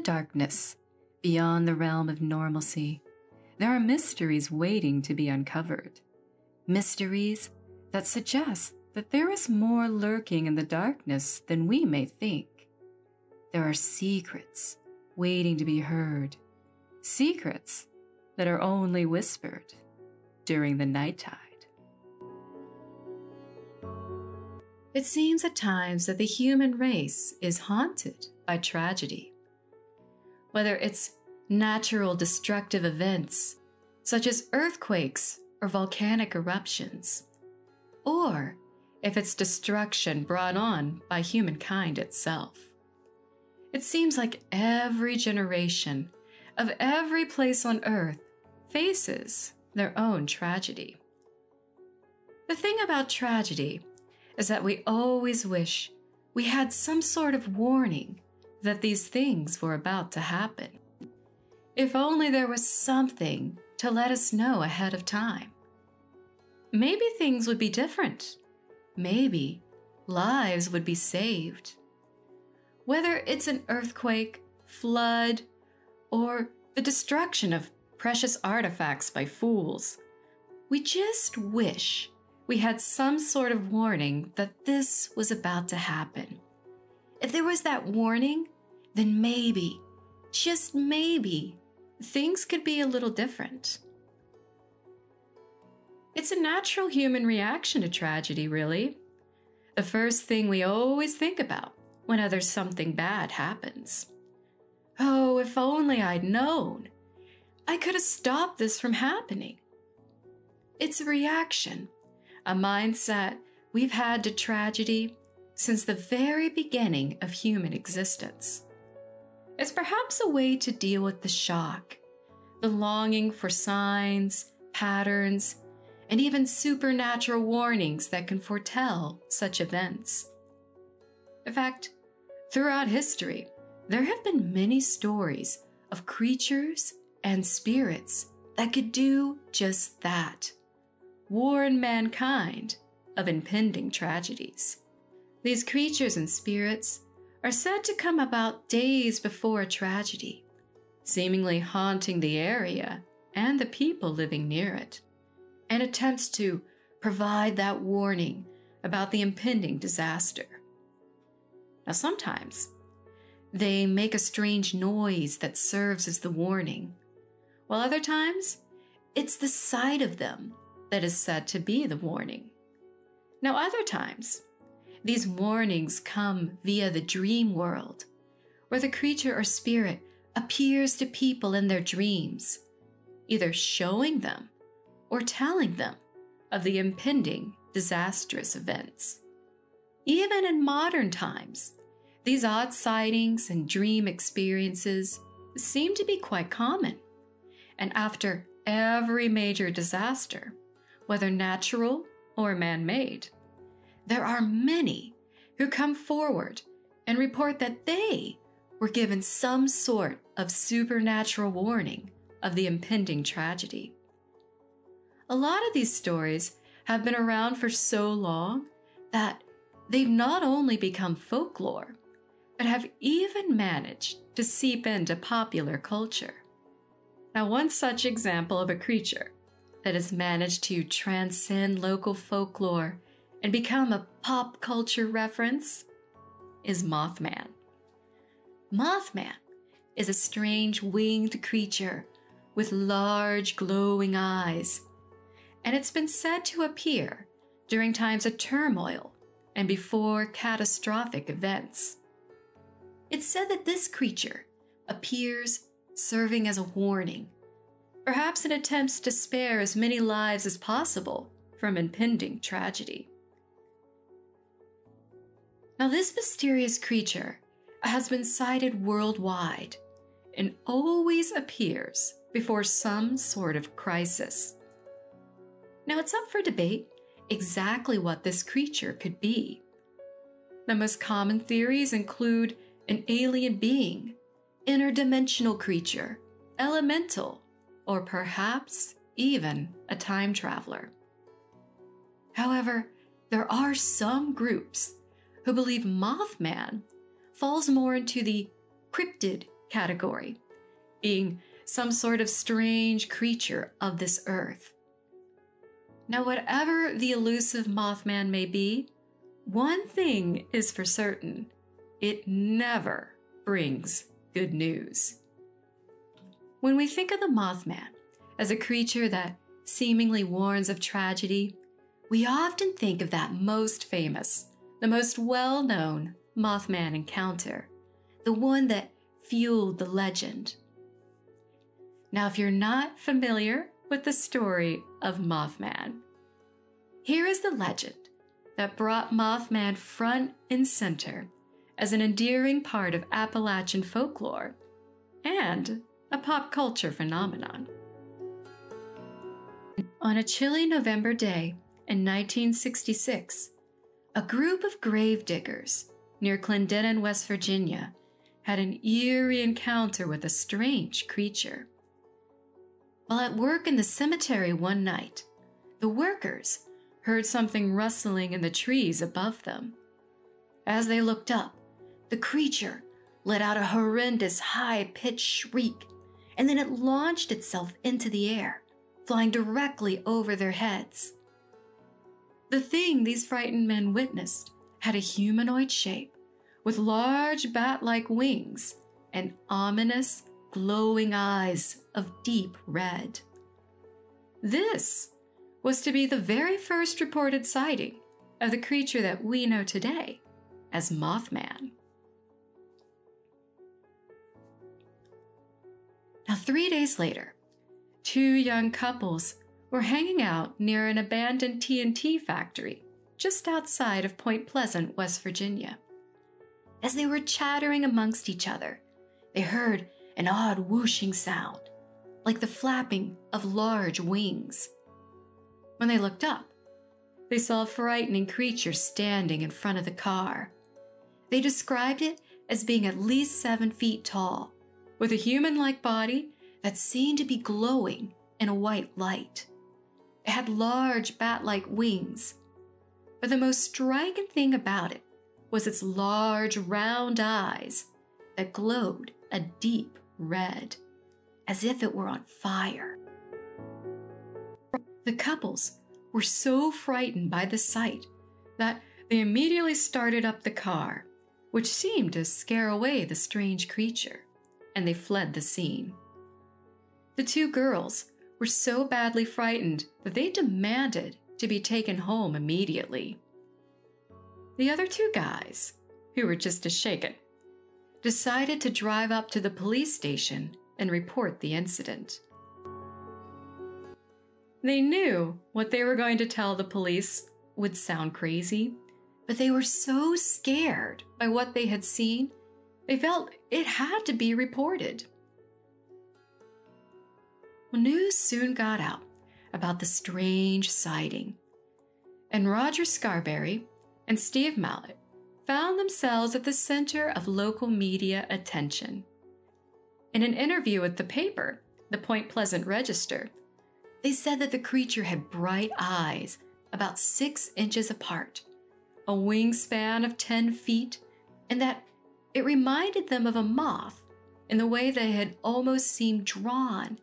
darkness, beyond the realm of normalcy, there are mysteries waiting to be uncovered. Mysteries that suggest that there is more lurking in the darkness than we may think. There are secrets waiting to be heard, secrets that are only whispered during the night tide. It seems at times that the human race is haunted by tragedy. Whether it's natural destructive events, such as earthquakes or volcanic eruptions, or if it's destruction brought on by humankind itself. It seems like every generation of every place on earth faces their own tragedy. The thing about tragedy is that we always wish we had some sort of warning that these things were about to happen. If only there was something to let us know ahead of time. Maybe things would be different. Maybe lives would be saved. Whether it's an earthquake, flood, or the destruction of precious artifacts by fools, we just wish we had some sort of warning that this was about to happen. If there was that warning, then maybe, just maybe, things could be a little different. It's a natural human reaction to tragedy, really. The first thing we always think about whenever something bad happens. Oh, if only I'd known. I could have stopped this from happening. It's a reaction, a mindset we've had to tragedy since the very beginning of human existence. It's perhaps a way to deal with the shock, the longing for signs, patterns, and even supernatural warnings that can foretell such events. In fact, throughout history, there have been many stories of creatures and spirits that could do just that warn mankind of impending tragedies. These creatures and spirits are said to come about days before a tragedy, seemingly haunting the area and the people living near it and attempts to provide that warning about the impending disaster. Now, sometimes they make a strange noise that serves as the warning, while other times it's the sight of them that is said to be the warning. Now, other times, these warnings come via the dream world, where the creature or spirit appears to people in their dreams, either showing them or telling them of the impending disastrous events. Even in modern times, these odd sightings and dream experiences seem to be quite common. And after every major disaster, whether natural or man made, there are many who come forward and report that they were given some sort of supernatural warning of the impending tragedy. A lot of these stories have been around for so long that they've not only become folklore, but have even managed to seep into popular culture. Now, one such example of a creature that has managed to transcend local folklore and become a pop culture reference is Mothman. Mothman is a strange winged creature with large glowing eyes and it's been said to appear during times of turmoil and before catastrophic events. It's said that this creature appears serving as a warning, perhaps in attempts to spare as many lives as possible from impending tragedy. Now, this mysterious creature has been sighted worldwide and always appears before some sort of crisis. Now, it's up for debate exactly what this creature could be. The most common theories include an alien being, interdimensional creature, elemental, or perhaps even a time traveler. However, there are some groups who believe Mothman falls more into the cryptid category, being some sort of strange creature of this earth. Now, whatever the elusive Mothman may be, one thing is for certain it never brings good news. When we think of the Mothman as a creature that seemingly warns of tragedy, we often think of that most famous, the most well known Mothman encounter, the one that fueled the legend. Now, if you're not familiar with the story of Mothman, here is the legend that brought Mothman front and center as an endearing part of Appalachian folklore and a pop culture phenomenon. On a chilly November day in 1966, a group of grave diggers near Clendenin, West Virginia, had an eerie encounter with a strange creature. While at work in the cemetery one night, the workers heard something rustling in the trees above them. As they looked up, the creature let out a horrendous high pitched shriek, and then it launched itself into the air, flying directly over their heads. The thing these frightened men witnessed had a humanoid shape with large bat like wings and ominous, glowing eyes of deep red. This was to be the very first reported sighting of the creature that we know today as Mothman. Now, three days later, two young couples were hanging out near an abandoned TNT factory just outside of Point Pleasant, West Virginia. As they were chattering amongst each other, they heard an odd whooshing sound, like the flapping of large wings. When they looked up, they saw a frightening creature standing in front of the car. They described it as being at least seven feet tall, with a human like body that seemed to be glowing in a white light. It had large bat like wings, but the most striking thing about it was its large round eyes that glowed a deep red, as if it were on fire. The couples were so frightened by the sight that they immediately started up the car, which seemed to scare away the strange creature, and they fled the scene. The two girls were so badly frightened that they demanded to be taken home immediately. The other two guys, who were just as shaken, decided to drive up to the police station and report the incident. They knew what they were going to tell the police would sound crazy, but they were so scared by what they had seen, they felt it had to be reported. Well, news soon got out about the strange sighting, and Roger Scarberry and Steve Mallette found themselves at the center of local media attention. In an interview with the paper, the Point Pleasant Register, they said that the creature had bright eyes about six inches apart, a wingspan of 10 feet, and that it reminded them of a moth in the way they had almost seemed drawn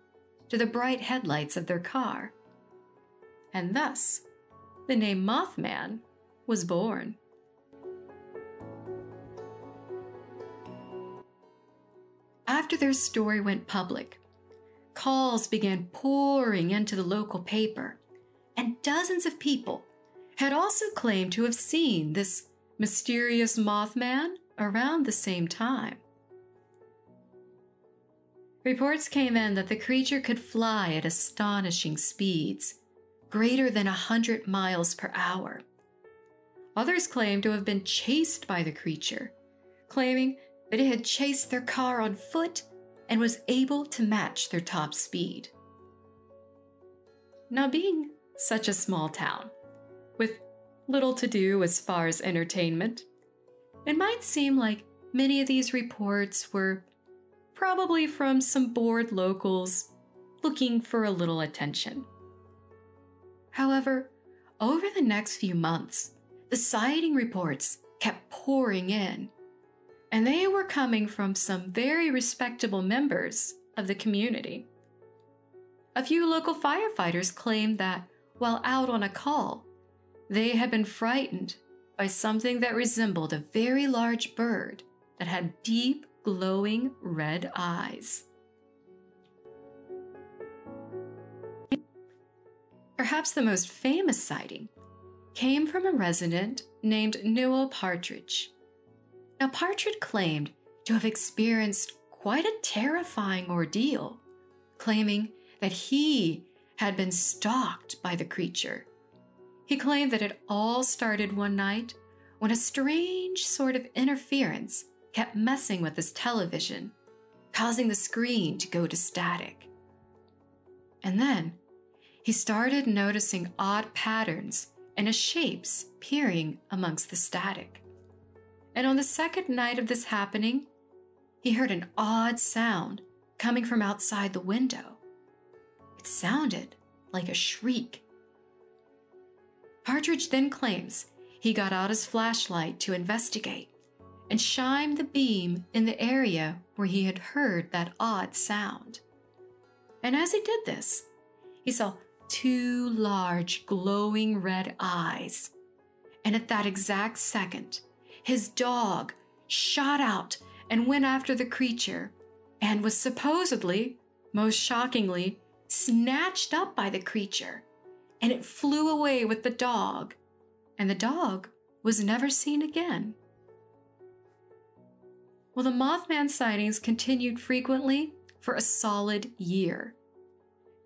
to the bright headlights of their car. And thus, the name Mothman was born. After their story went public, calls began pouring into the local paper, and dozens of people had also claimed to have seen this mysterious Mothman around the same time. Reports came in that the creature could fly at astonishing speeds, greater than a 100 miles per hour. Others claimed to have been chased by the creature, claiming that it had chased their car on foot and was able to match their top speed. Now, being such a small town, with little to do as far as entertainment, it might seem like many of these reports were probably from some bored locals looking for a little attention. However, over the next few months, the sighting reports kept pouring in. and they were coming from some very respectable members of the community. A few local firefighters claimed that while out on a call, they had been frightened by something that resembled a very large bird that had deep, glowing red eyes. Perhaps the most famous sighting came from a resident named Newell Partridge. Now, Partridge claimed to have experienced quite a terrifying ordeal, claiming that he had been stalked by the creature. He claimed that it all started one night when a strange sort of interference kept messing with his television, causing the screen to go to static. And then he started noticing odd patterns and shapes peering amongst the static. And on the second night of this happening, he heard an odd sound coming from outside the window. It sounded like a shriek. Partridge then claims he got out his flashlight to investigate and shined the beam in the area where he had heard that odd sound. And as he did this, he saw two large glowing red eyes. And at that exact second, his dog shot out and went after the creature and was supposedly, most shockingly, snatched up by the creature. And it flew away with the dog, and the dog was never seen again. Well, the Mothman sightings continued frequently for a solid year,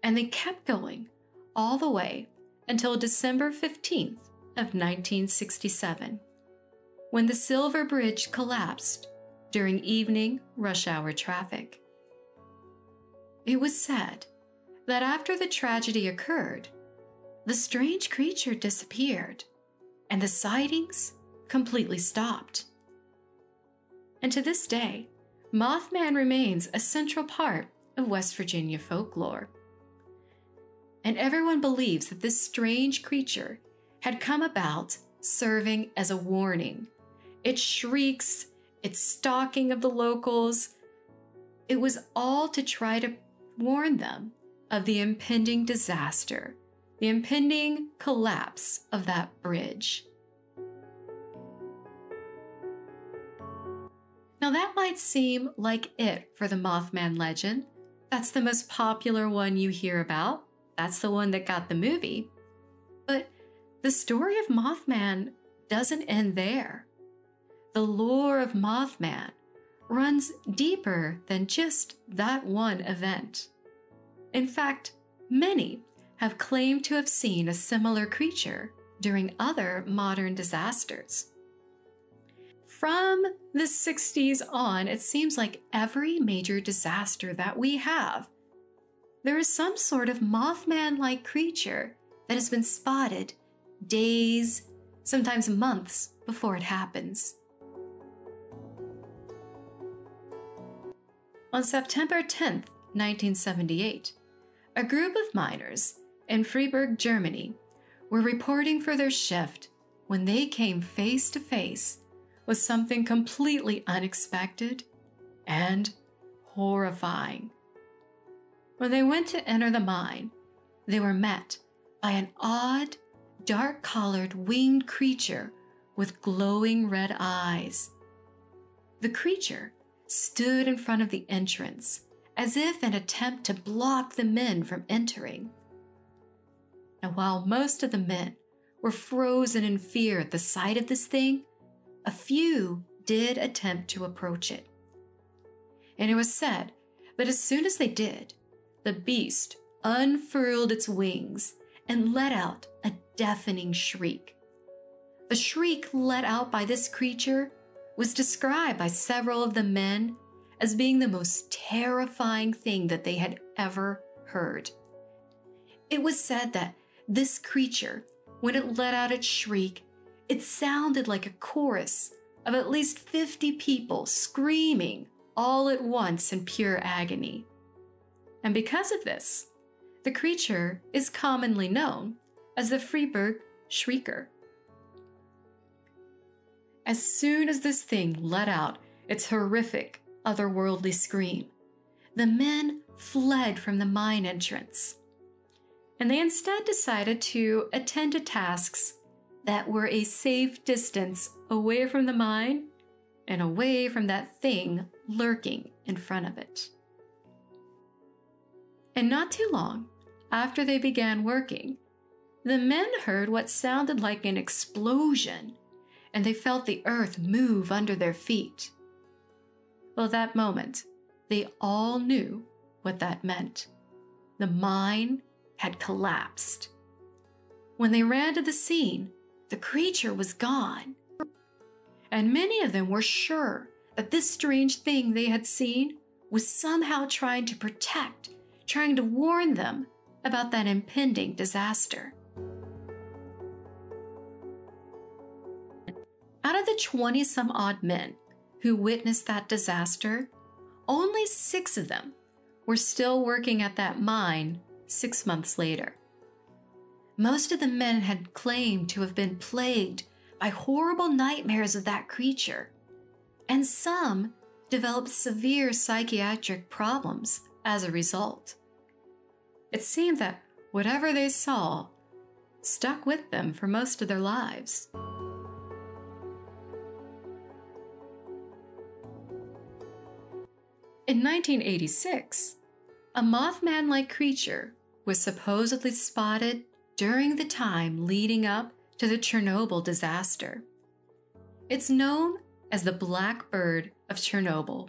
and they kept going all the way until December 15th of 1967, when the Silver Bridge collapsed during evening rush hour traffic. It was said that after the tragedy occurred, the strange creature disappeared and the sightings completely stopped. And to this day, Mothman remains a central part of West Virginia folklore and everyone believes that this strange creature had come about serving as a warning. Its shrieks, its stalking of the locals, it was all to try to warn them of the impending disaster, the impending collapse of that bridge. Now, that might seem like it for the Mothman legend. That's the most popular one you hear about. That's the one that got the movie. But the story of Mothman doesn't end there. The lore of Mothman runs deeper than just that one event. In fact, many have claimed to have seen a similar creature during other modern disasters. From the 60s on, it seems like every major disaster that we have there is some sort of Mothman like creature that has been spotted days, sometimes months before it happens. On September 10, 1978, a group of miners in Freiburg, Germany, were reporting for their shift when they came face to face with something completely unexpected and horrifying. When they went to enter the mine, they were met by an odd, dark colored winged creature with glowing red eyes. The creature stood in front of the entrance as if in attempt to block the men from entering. And while most of the men were frozen in fear at the sight of this thing, a few did attempt to approach it. And it was said that as soon as they did, the beast unfurled its wings and let out a deafening shriek. The shriek let out by this creature was described by several of the men as being the most terrifying thing that they had ever heard. It was said that this creature, when it let out its shriek, it sounded like a chorus of at least 50 people screaming all at once in pure agony. And because of this, the creature is commonly known as the Freiburg Shrieker. As soon as this thing let out its horrific, otherworldly scream, the men fled from the mine entrance. And they instead decided to attend to tasks that were a safe distance away from the mine and away from that thing lurking in front of it. And not too long after they began working, the men heard what sounded like an explosion and they felt the earth move under their feet. Well, that moment, they all knew what that meant. The mine had collapsed. When they ran to the scene, the creature was gone. And many of them were sure that this strange thing they had seen was somehow trying to protect, trying to warn them about that impending disaster. Out of the 20 some odd men who witnessed that disaster, only six of them were still working at that mine six months later. Most of the men had claimed to have been plagued by horrible nightmares of that creature, and some developed severe psychiatric problems as a result. It seemed that whatever they saw stuck with them for most of their lives. In 1986, a Mothman like creature was supposedly spotted during the time leading up to the Chernobyl disaster. It's known as the Black Bird of Chernobyl,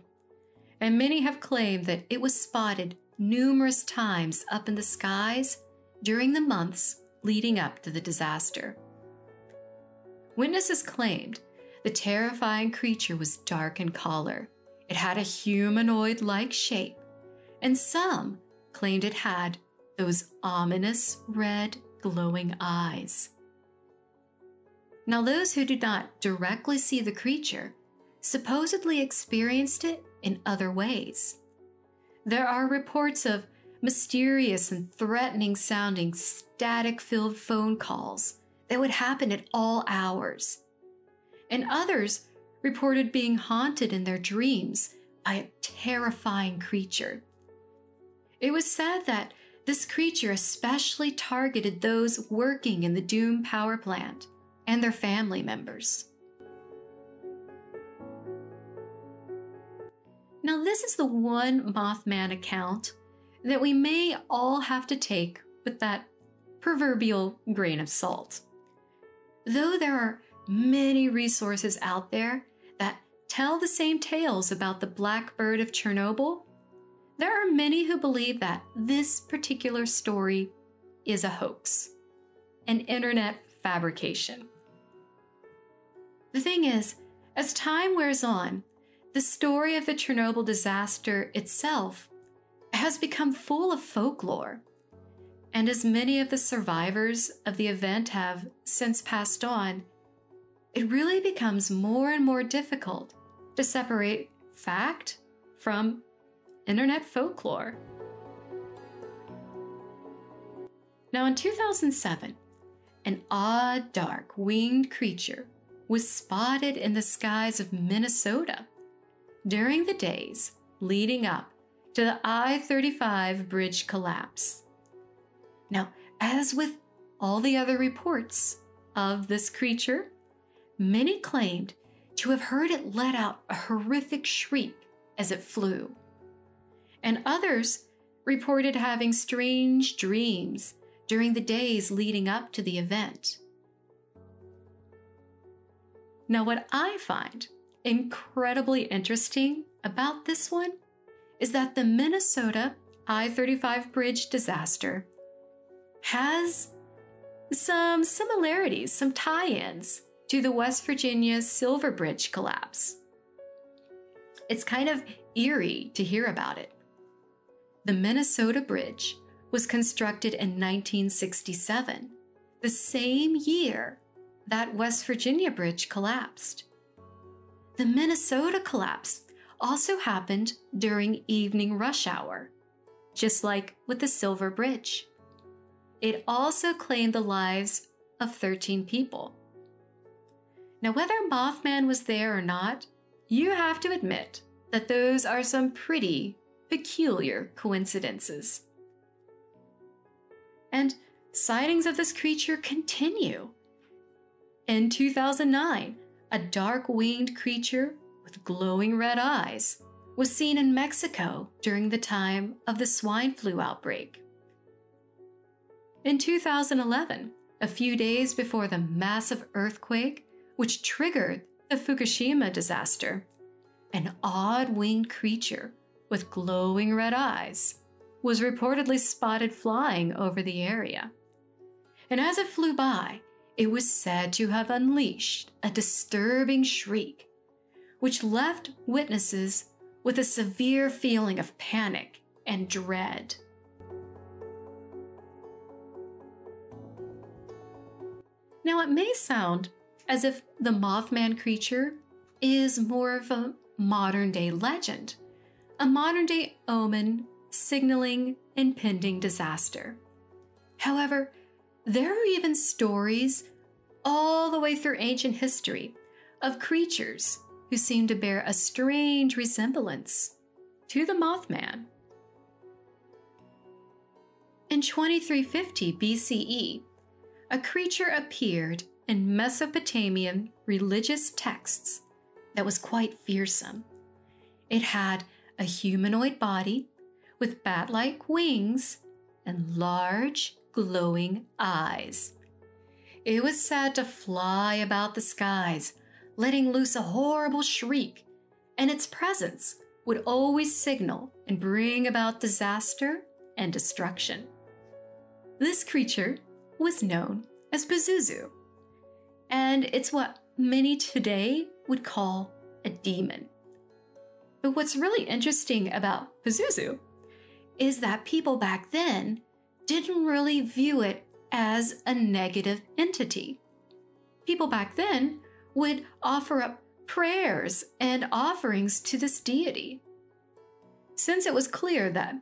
and many have claimed that it was spotted numerous times up in the skies during the months leading up to the disaster. Witnesses claimed the terrifying creature was dark in color it had a humanoid like shape, and some claimed it had those ominous red glowing eyes. Now, those who did not directly see the creature supposedly experienced it in other ways. There are reports of mysterious and threatening sounding static filled phone calls that would happen at all hours. And others reported being haunted in their dreams by a terrifying creature. It was said that this creature especially targeted those working in the Doom power plant and their family members. Now, this is the one Mothman account that we may all have to take with that proverbial grain of salt. Though there are many resources out there that tell the same tales about the Black Bird of Chernobyl, there are many who believe that this particular story is a hoax, an internet fabrication. The thing is, as time wears on, the story of the Chernobyl disaster itself has become full of folklore. And as many of the survivors of the event have since passed on, it really becomes more and more difficult to separate fact from internet folklore. Now, in 2007, an odd, dark, winged creature was spotted in the skies of Minnesota during the days leading up to the I 35 bridge collapse. Now, as with all the other reports of this creature, many claimed to have heard it let out a horrific shriek as it flew. And others reported having strange dreams during the days leading up to the event. Now, what I find incredibly interesting about this one is that the Minnesota I 35 bridge disaster has some similarities, some tie ins to the West Virginia Silver Bridge collapse. It's kind of eerie to hear about it. The Minnesota Bridge was constructed in 1967, the same year that West Virginia Bridge collapsed. The Minnesota collapse also happened during evening rush hour, just like with the Silver Bridge. It also claimed the lives of 13 people. Now, whether Mothman was there or not, you have to admit that those are some pretty peculiar coincidences. And sightings of this creature continue. In 2009, a dark winged creature with glowing red eyes was seen in Mexico during the time of the swine flu outbreak. In 2011, a few days before the massive earthquake which triggered the Fukushima disaster, an odd winged creature with glowing red eyes was reportedly spotted flying over the area. And as it flew by, it was said to have unleashed a disturbing shriek, which left witnesses with a severe feeling of panic and dread. Now, it may sound as if the Mothman creature is more of a modern day legend, a modern day omen signaling impending disaster. However, there are even stories all the way through ancient history of creatures who seem to bear a strange resemblance to the Mothman. In 2350 BCE, a creature appeared in Mesopotamian religious texts that was quite fearsome. It had a humanoid body with bat like wings and large, glowing eyes. It was said to fly about the skies, letting loose a horrible shriek, and its presence would always signal and bring about disaster and destruction. This creature was known as Pazuzu, and it's what many today would call a demon. But what's really interesting about Pazuzu is that people back then didn't really view it as a negative entity. People back then would offer up prayers and offerings to this deity. Since it was clear that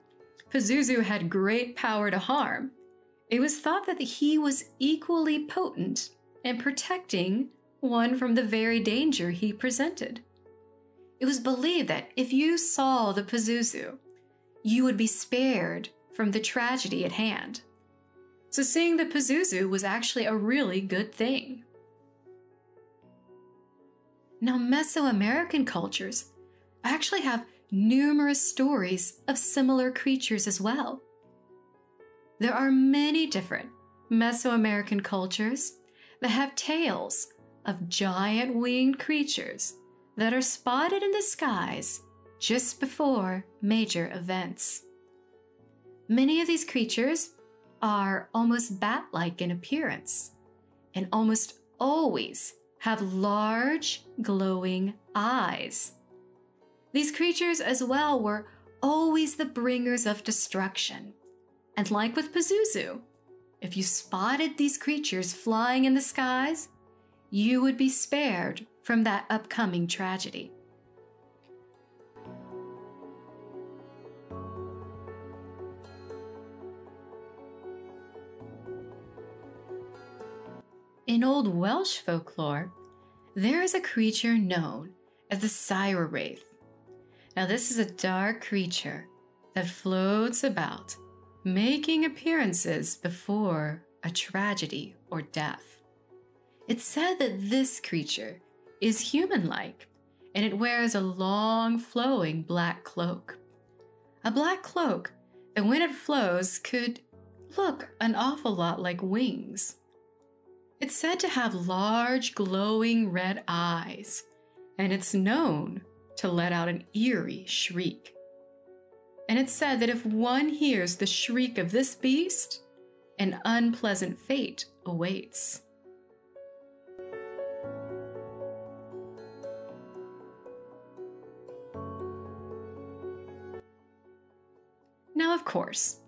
Pazuzu had great power to harm, it was thought that he was equally potent in protecting one from the very danger he presented. It was believed that if you saw the Pazuzu, you would be spared from the tragedy at hand. So seeing the Pazuzu was actually a really good thing. Now, Mesoamerican cultures actually have numerous stories of similar creatures as well. There are many different Mesoamerican cultures that have tales of giant winged creatures that are spotted in the skies just before major events. Many of these creatures are almost bat like in appearance and almost always have large, glowing eyes. These creatures, as well, were always the bringers of destruction. And like with Pazuzu, if you spotted these creatures flying in the skies, you would be spared from that upcoming tragedy. In Old Welsh folklore, there is a creature known as the Cyhyraeth. Now, this is a dark creature that floats about, making appearances before a tragedy or death. It's said that this creature is human like and it wears a long, flowing black cloak. A black cloak that, when it flows, could look an awful lot like wings. It's said to have large, glowing red eyes, and it's known to let out an eerie shriek. And it's said that if one hears the shriek of this beast, an unpleasant fate awaits. Now, of course,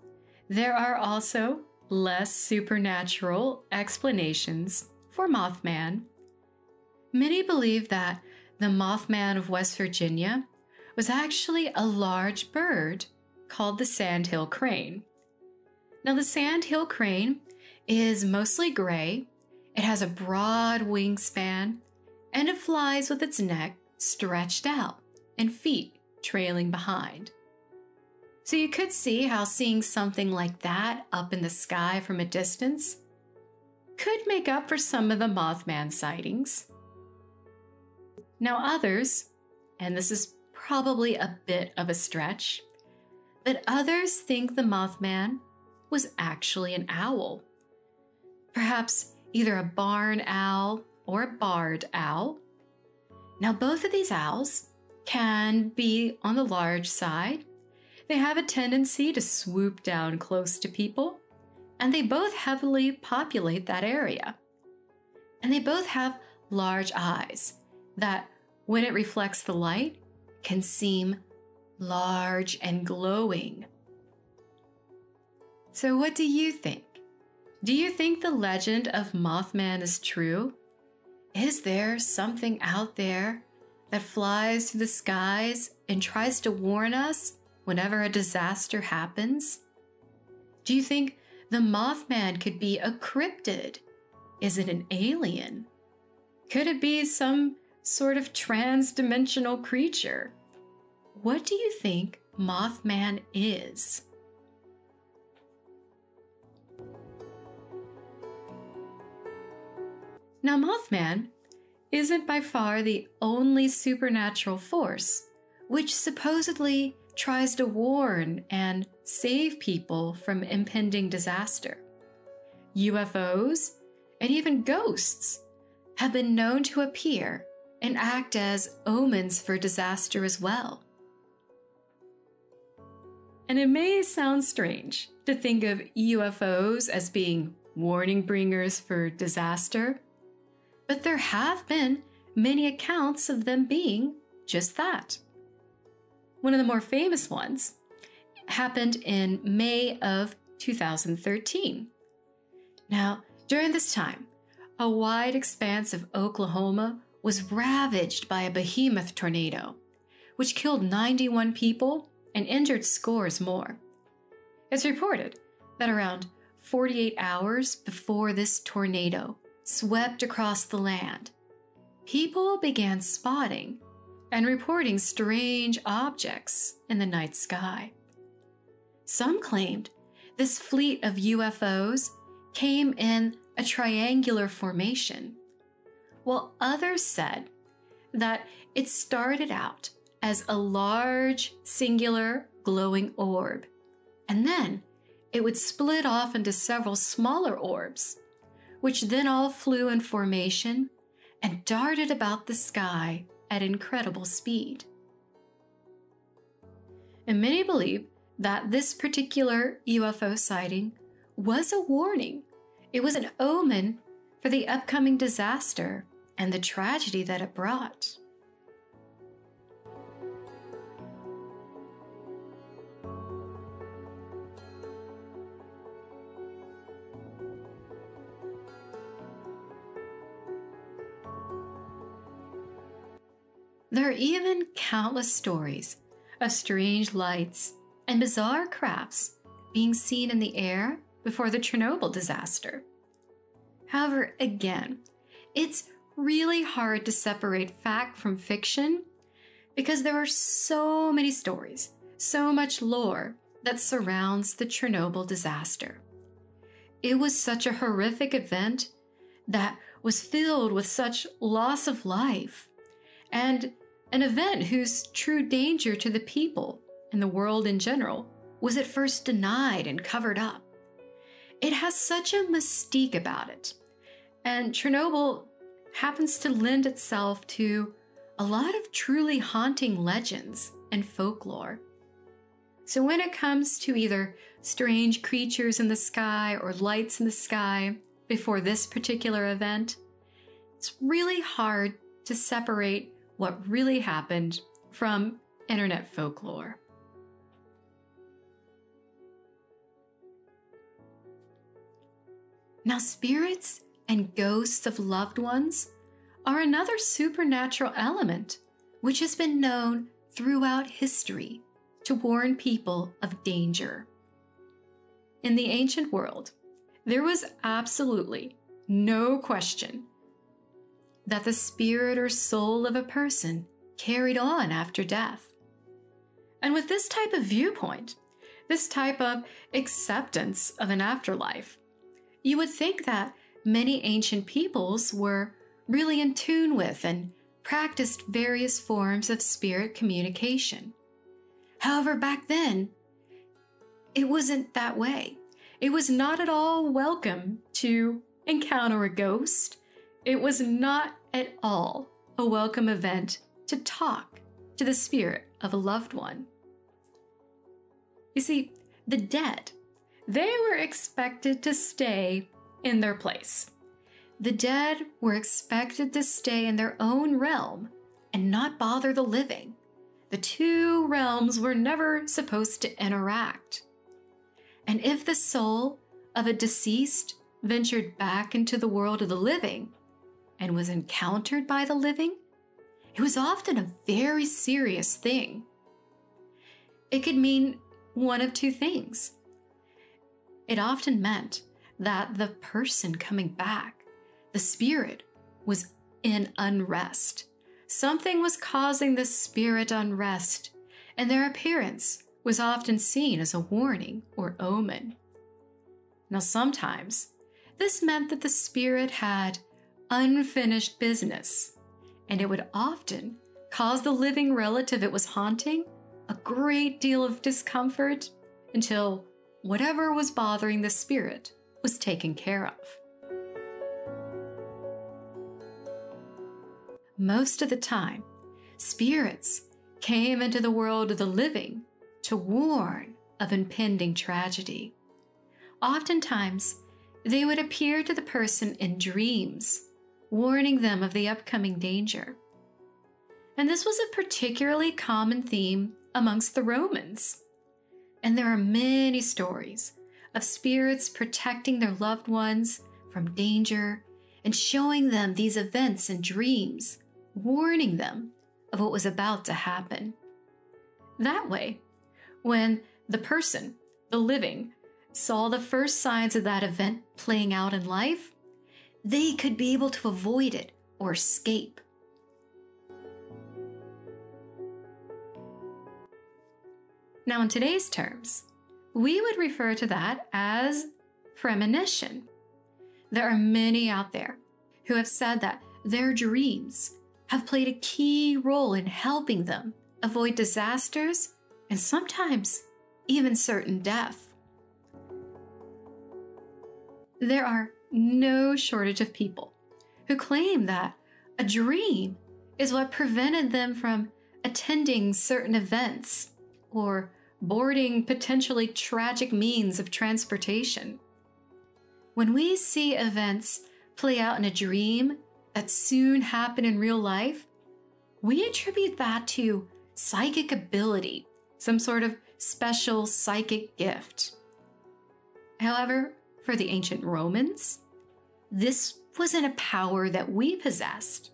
there are also less supernatural explanations for Mothman. Many believe that the Mothman of West Virginia was actually a large bird called the sandhill crane. Now, the sandhill crane is mostly gray, it has a broad wingspan, and it flies with its neck stretched out and feet trailing behind. So you could see how seeing something like that up in the sky from a distance could make up for some of the Mothman sightings. Now, others, and this is probably a bit of a stretch, but others think the Mothman was actually an owl. Perhaps either a barn owl or a barred owl. Now, both of these owls can be on the large side. They have a tendency to swoop down close to people, and they both heavily populate that area. And they both have large eyes that, when it reflects the light, can seem large and glowing. So, what do you think? Do you think the legend of Mothman is true? Is there something out there that flies through the skies and tries to warn us whenever a disaster happens? Do you think the Mothman could be a cryptid? Is it an alien? Could it be some sort of trans dimensional creature? What do you think Mothman is? Now, Mothman isn't by far the only supernatural force which supposedly tries to warn and save people from impending disaster. UFOs and even ghosts have been known to appear and act as omens for disaster as well. And it may sound strange to think of UFOs as being warning bringers for disaster, but there have been many accounts of them being just that. One of the more famous ones happened in May of 2013. Now, during this time, a wide expanse of Oklahoma was ravaged by a behemoth tornado, which killed 91 people and injured scores more. It's reported that around 48 hours before this tornado swept across the land, people began spotting and reporting strange objects in the night sky. Some claimed this fleet of UFOs came in a triangular formation, while others said that it started out as a large, singular, glowing orb, and then it would split off into several smaller orbs which then all flew in formation and darted about the sky at incredible speed. And many believe that this particular UFO sighting was a warning. It was an omen for the upcoming disaster and the tragedy that it brought. There are even countless stories of strange lights and bizarre crafts being seen in the air before the Chernobyl disaster. However, again, it's really hard to separate fact from fiction because there are so many stories, so much lore that surrounds the Chernobyl disaster. It was such a horrific event that was filled with such loss of life and an event whose true danger to the people and the world in general was at first denied and covered up. It has such a mystique about it. And Chernobyl happens to lend itself to a lot of truly haunting legends and folklore. So, when it comes to either strange creatures in the sky or lights in the sky before this particular event, it's really hard to separate what really happened from internet folklore. Now, spirits and ghosts of loved ones are another supernatural element which has been known throughout history to warn people of danger. In the ancient world, there was absolutely no question that the spirit or soul of a person carried on after death. And with this type of viewpoint, this type of acceptance of an afterlife, you would think that many ancient peoples were really in tune with and practiced various forms of spirit communication. However, back then, it wasn't that way. It was not at all welcome to encounter a ghost. It was not at all a welcome event to talk to the spirit of a loved one. You see, the dead, they were expected to stay in their place. The dead were expected to stay in their own realm and not bother the living. The two realms were never supposed to interact. And if the soul of a deceased ventured back into the world of the living and was encountered by the living, it was often a very serious thing. It could mean one of two things. It often meant that the person coming back, the spirit, was in unrest. Something was causing the spirit unrest, and their appearance was often seen as a warning or omen. Now, sometimes this meant that the spirit had unfinished business, and it would often cause the living relative it was haunting a great deal of discomfort until whatever was bothering the spirit was taken care of. Most of the time, spirits came into the world of the living to warn of impending tragedy. Oftentimes, they would appear to the person in dreams, warning them of the upcoming danger. And this was a particularly common theme amongst the Romans. And there are many stories of spirits protecting their loved ones from danger and showing them these events in dreams, warning them of what was about to happen. That way, when the person, the living, saw the first signs of that event playing out in life, they could be able to avoid it or escape. Now, in today's terms, we would refer to that as premonition. There are many out there who have said that their dreams have played a key role in helping them avoid disasters and sometimes even certain death. There are no shortage of people who claim that a dream is what prevented them from attending certain events or boarding potentially tragic means of transportation. When we see events play out in a dream that soon happen in real life, we attribute that to psychic ability, some sort of special psychic gift. However, for the ancient Romans, this wasn't a power that we possessed.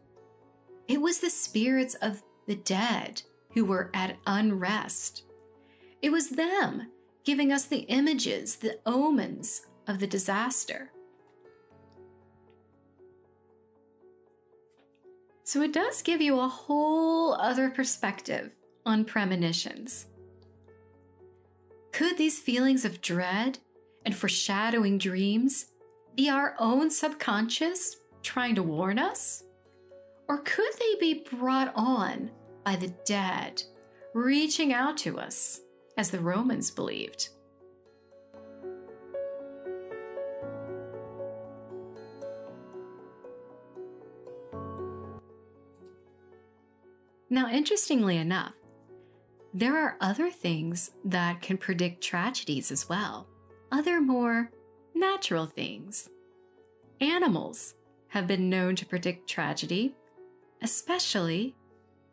It was the spirits of the dead who were at unrest. It was them giving us the images, the omens of the disaster. So it does give you a whole other perspective on premonitions. Could these feelings of dread and foreshadowing dreams be our own subconscious trying to warn us? Or could they be brought on by the dead, reaching out to us? as the Romans believed. Now, interestingly enough, there are other things that can predict tragedies as well, other more natural things. Animals have been known to predict tragedy, especially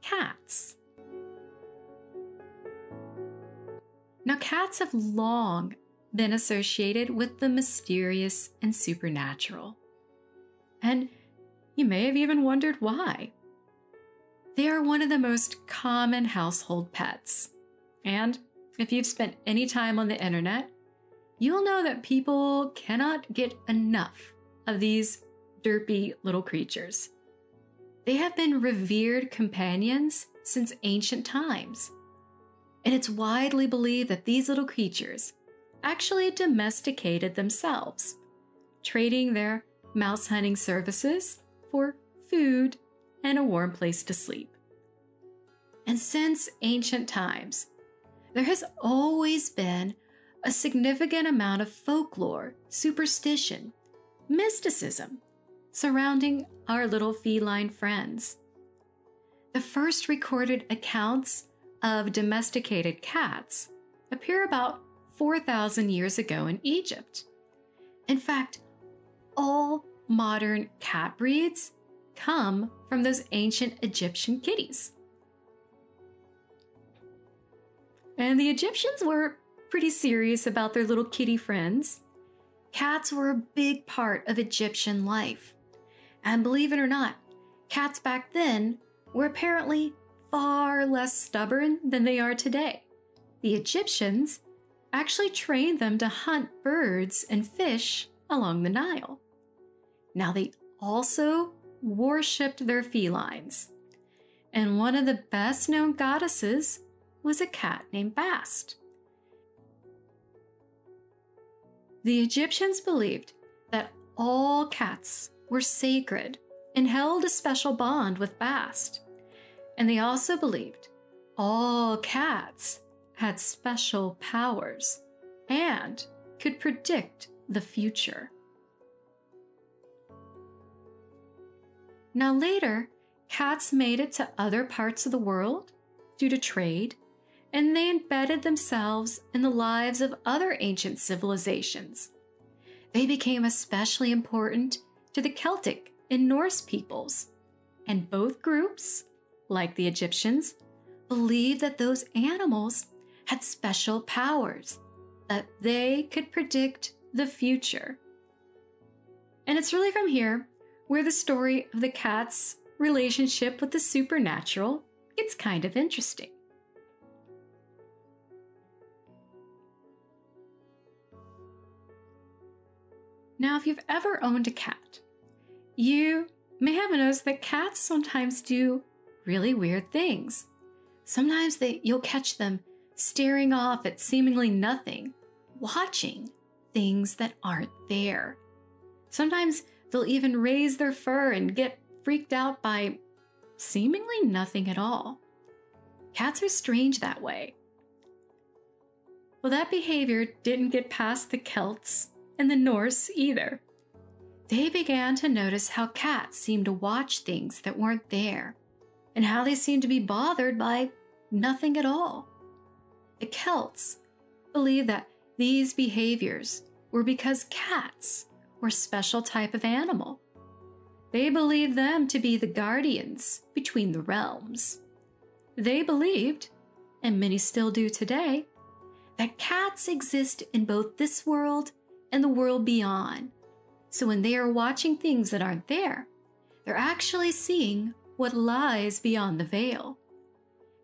cats. Now, cats have long been associated with the mysterious and supernatural. And you may have even wondered why. They are one of the most common household pets. And if you've spent any time on the internet, you'll know that people cannot get enough of these derpy little creatures. they have been revered companions since ancient times. And it's widely believed that these little creatures actually domesticated themselves, trading their mouse hunting services for food and a warm place to sleep. And since ancient times, there has always been a significant amount of folklore, superstition, mysticism surrounding our little feline friends. The first recorded accounts of domesticated cats appear about 4,000 years ago in Egypt. In fact, all modern cat breeds come from those ancient Egyptian kitties. And the Egyptians were pretty serious about their little kitty friends. Cats were a big part of Egyptian life. And believe it or not, cats back then were apparently far less stubborn than they are today. The Egyptians actually trained them to hunt birds and fish along the Nile. Now, they also worshipped their felines, and one of the best known goddesses was a cat named Bast. The Egyptians believed that all cats were sacred and held a special bond with Bast. And they also believed all cats had special powers and could predict the future. Now, later, cats made it to other parts of the world due to trade, and they embedded themselves in the lives of other ancient civilizations. They became especially important to the Celtic and Norse peoples, and both groups, like the Egyptians, believed that those animals had special powers, that they could predict the future. And it's really from here where the story of the cat's relationship with the supernatural gets kind of interesting. Now, if you've ever owned a cat, you may have noticed that cats sometimes do really weird things. Sometimes they, you'll catch them staring off at seemingly nothing, watching things that aren't there. Sometimes they'll even raise their fur and get freaked out by seemingly nothing at all. Cats are strange that way. Well, that behavior didn't get past the Celts and the Norse either. They began to notice how cats seemed to watch things that weren't there, and how they seemed to be bothered by nothing at all. The Celts believed that these behaviors were because cats were a special type of animal. They believed them to be the guardians between the realms. They believed, and many still do today, that cats exist in both this world and the world beyond. So when they are watching things that aren't there, they're actually seeing what lies beyond the veil.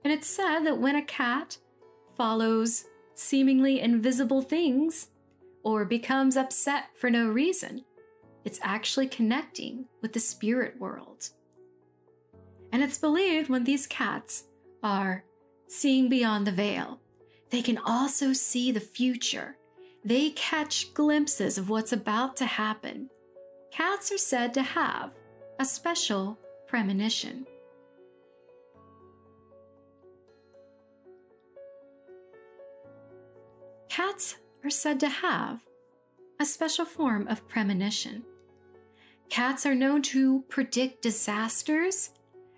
And it's said that when a cat follows seemingly invisible things or becomes upset for no reason, it's actually connecting with the spirit world. And it's believed when these cats are seeing beyond the veil, they can also see the future. They catch glimpses of what's about to happen. Cats are said to have a special premonition. Cats are said to have a special form of premonition. Cats are known to predict disasters,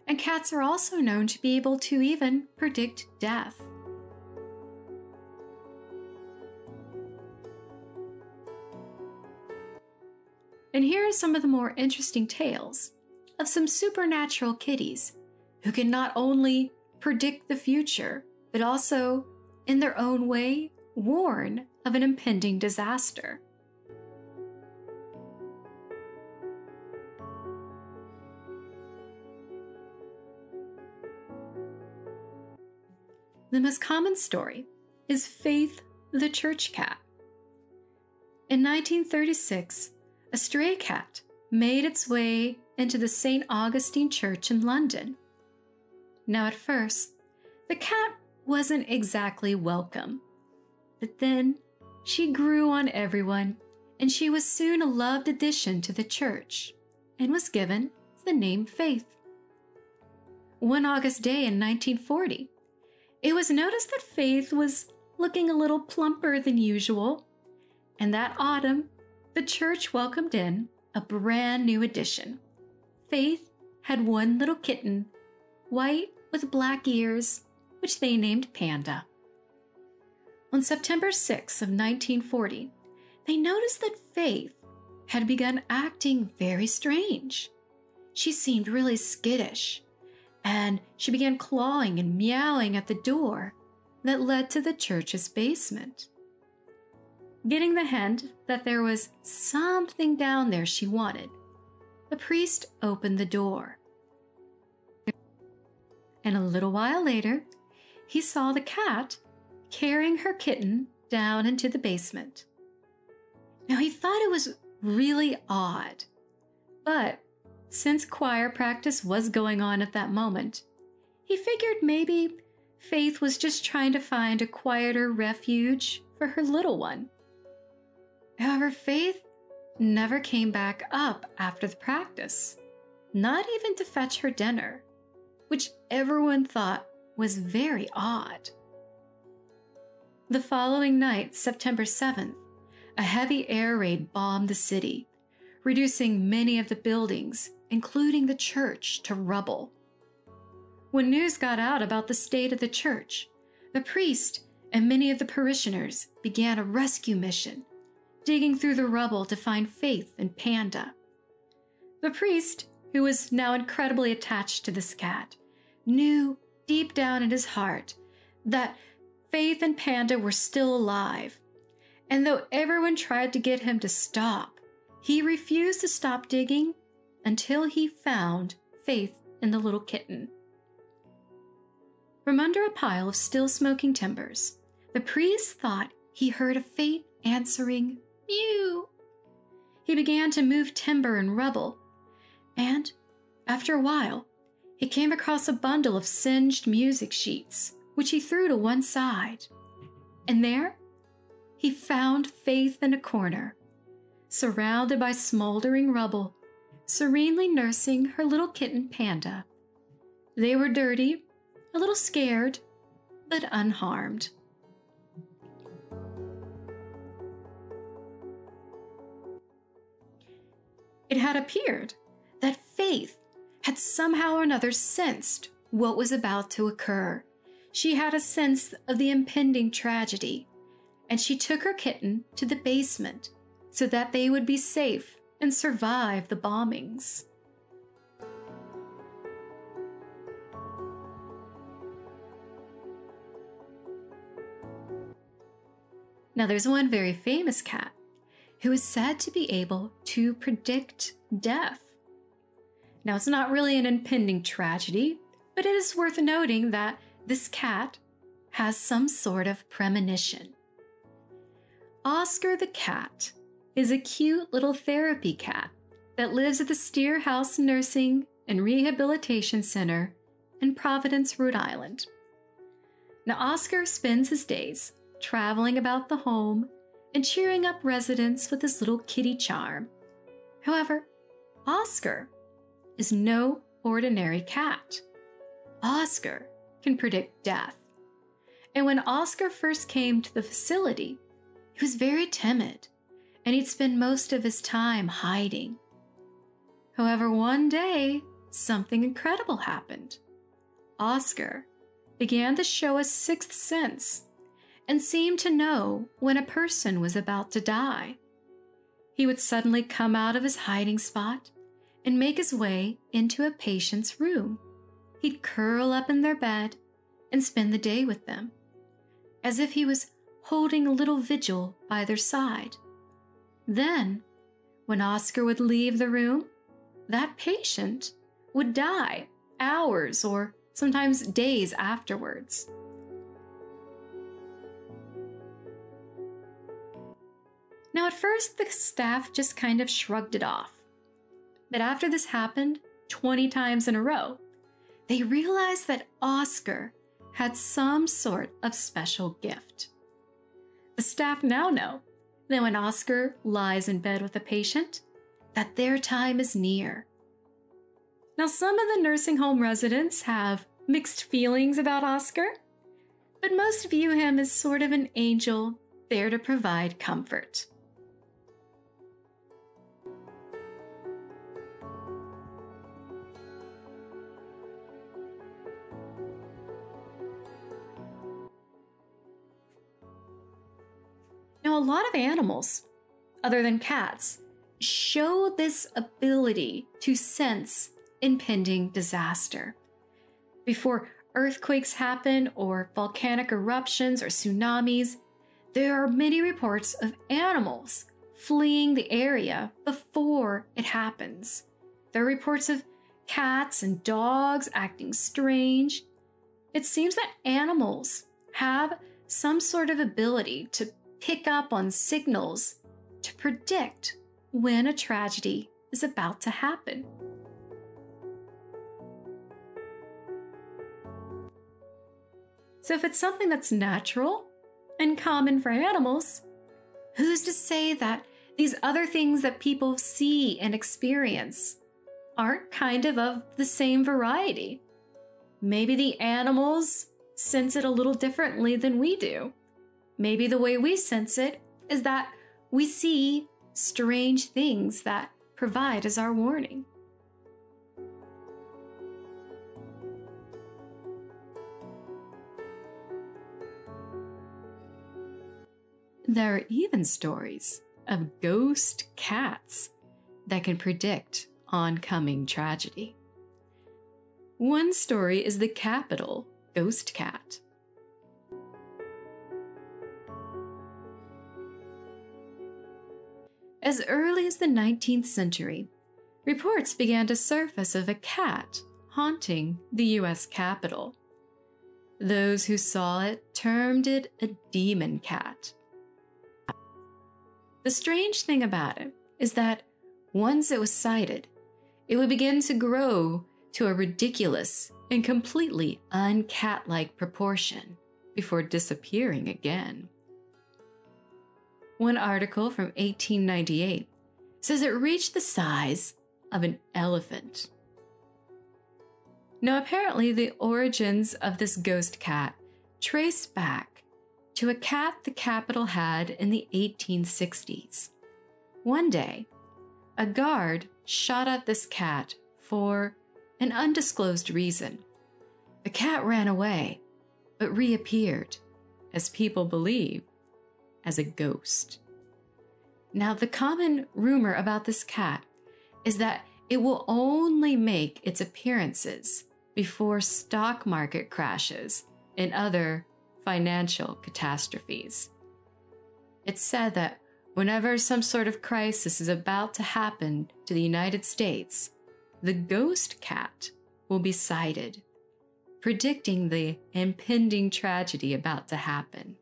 and cats are also known to be able to even predict death. And here are some of the more interesting tales of some supernatural kitties who can not only predict the future, but also, in their own way, warn of an impending disaster. The most common story is Faith the church cat. In 1936, a stray cat made its way into the St. Augustine Church in London. Now, at first, the cat wasn't exactly welcome, but then she grew on everyone, and she was soon a loved addition to the church and was given the name Faith. One August day in 1940, it was noticed that Faith was looking a little plumper than usual, and that autumn, the church welcomed in a brand new addition. Faith had one little kitten, white with black ears, which they named Panda. On September 6 of 1940, they noticed that Faith had begun acting very strange. She seemed really skittish, and she began clawing and meowing at the door that led to the church's basement. Getting the hint that there was something down there she wanted, the priest opened the door. And a little while later, he saw the cat carrying her kitten down into the basement. Now, he thought it was really odd, but since choir practice was going on at that moment, he figured maybe Faith was just trying to find a quieter refuge for her little one. However, Faith never came back up after the practice, not even to fetch her dinner, which everyone thought was very odd. The following night, September 7th, a heavy air raid bombed the city, reducing many of the buildings, including the church, to rubble. When news got out about the state of the church, the priest and many of the parishioners began a rescue mission, digging through the rubble to find Faith and Panda. The priest, who was now incredibly attached to this cat, knew deep down in his heart that Faith and Panda were still alive. And though everyone tried to get him to stop, he refused to stop digging until he found Faith and the little kitten. From under a pile of still smoking timbers, the priest thought he heard a faint answering mew. He began to move timber and rubble, and after a while, he came across a bundle of singed music sheets, which he threw to one side. And there, he found Faith in a corner, surrounded by smoldering rubble, serenely nursing her little kitten Panda. They were dirty a little scared, but unharmed. It had appeared that Faith had somehow or another sensed what was about to occur. She had a sense of the impending tragedy, and she took her kitten to the basement so that they would be safe and survive the bombings. Now, there's one very famous cat who is said to be able to predict death. Now, it's not really an impending tragedy, but it is worth noting that this cat has some sort of premonition. Oscar the cat is a cute little therapy cat that lives at the Steere House Nursing and Rehabilitation Center in Providence, Rhode Island. Now, Oscar spends his days traveling about the home and cheering up residents with his little kitty charm. However, Oscar is no ordinary cat. Oscar can predict death. And when Oscar first came to the facility, he was very timid and he'd spend most of his time hiding. However, one day, something incredible happened. Oscar began to show a sixth sense and seemed to know when a person was about to die. He would suddenly come out of his hiding spot and make his way into a patient's room. He'd curl up in their bed and spend the day with them, as if he was holding a little vigil by their side. Then, when Oscar would leave the room, that patient would die hours or sometimes days afterwards. Now, at first, the staff just kind of shrugged it off. But after this happened 20 times in a row, they realized that Oscar had some sort of special gift. The staff now know that when Oscar lies in bed with a patient, that their time is near. Now, some of the nursing home residents have mixed feelings about Oscar, but most view him as sort of an angel there to provide comfort. Now, a lot of animals, other than cats, show this ability to sense impending disaster. Before earthquakes happen, or volcanic eruptions, or tsunamis, there are many reports of animals fleeing the area before it happens. There are reports of cats and dogs acting strange. It seems that animals have some sort of ability to pick up on signals to predict when a tragedy is about to happen. So, if it's something that's natural and common for animals, who's to say that these other things that people see and experience aren't kind of of the same variety? Maybe the animals sense it a little differently than we do. Maybe the way we sense it is that we see strange things that provide as our warning. There are even stories of ghost cats that can predict oncoming tragedy. One story is the Capitol ghost cat. As early as the 19th century, reports began to surface of a cat haunting the US Capitol. Those who saw it termed it a demon cat. The strange thing about it is that once it was sighted, it would begin to grow to a ridiculous and completely uncat like proportion before disappearing again. One article from 1898 says it reached the size of an elephant. Now, apparently, the origins of this ghost cat trace back to a cat the Capitol had in the 1860s. One day, a guard shot at this cat for an undisclosed reason. The cat ran away, but reappeared, as people believe, as a ghost. Now, the common rumor about this cat is that it will only make its appearances before stock market crashes and other financial catastrophes. It's said that whenever some sort of crisis is about to happen to the United States, the ghost cat will be sighted, predicting the impending tragedy about to happen.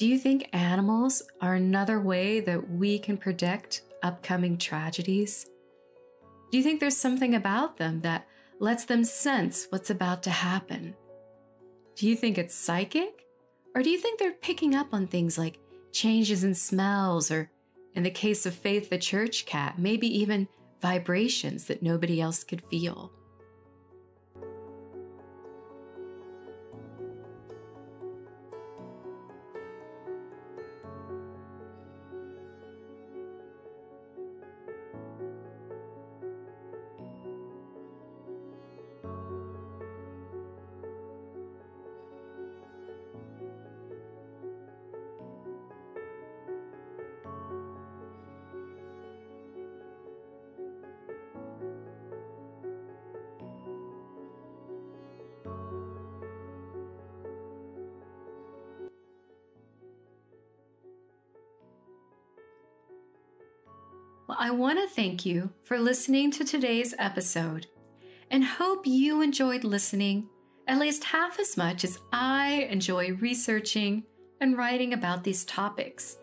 Do you think animals are another way that we can predict upcoming tragedies? Do you think there's something about them that lets them sense what's about to happen? Do you think it's psychic? Or do you think they're picking up on things like changes in smells, or in the case of Faith the church cat, maybe even vibrations that nobody else could feel? Want to thank you for listening to today's episode and hope you enjoyed listening at least half as much as I enjoy researching and writing about these topics.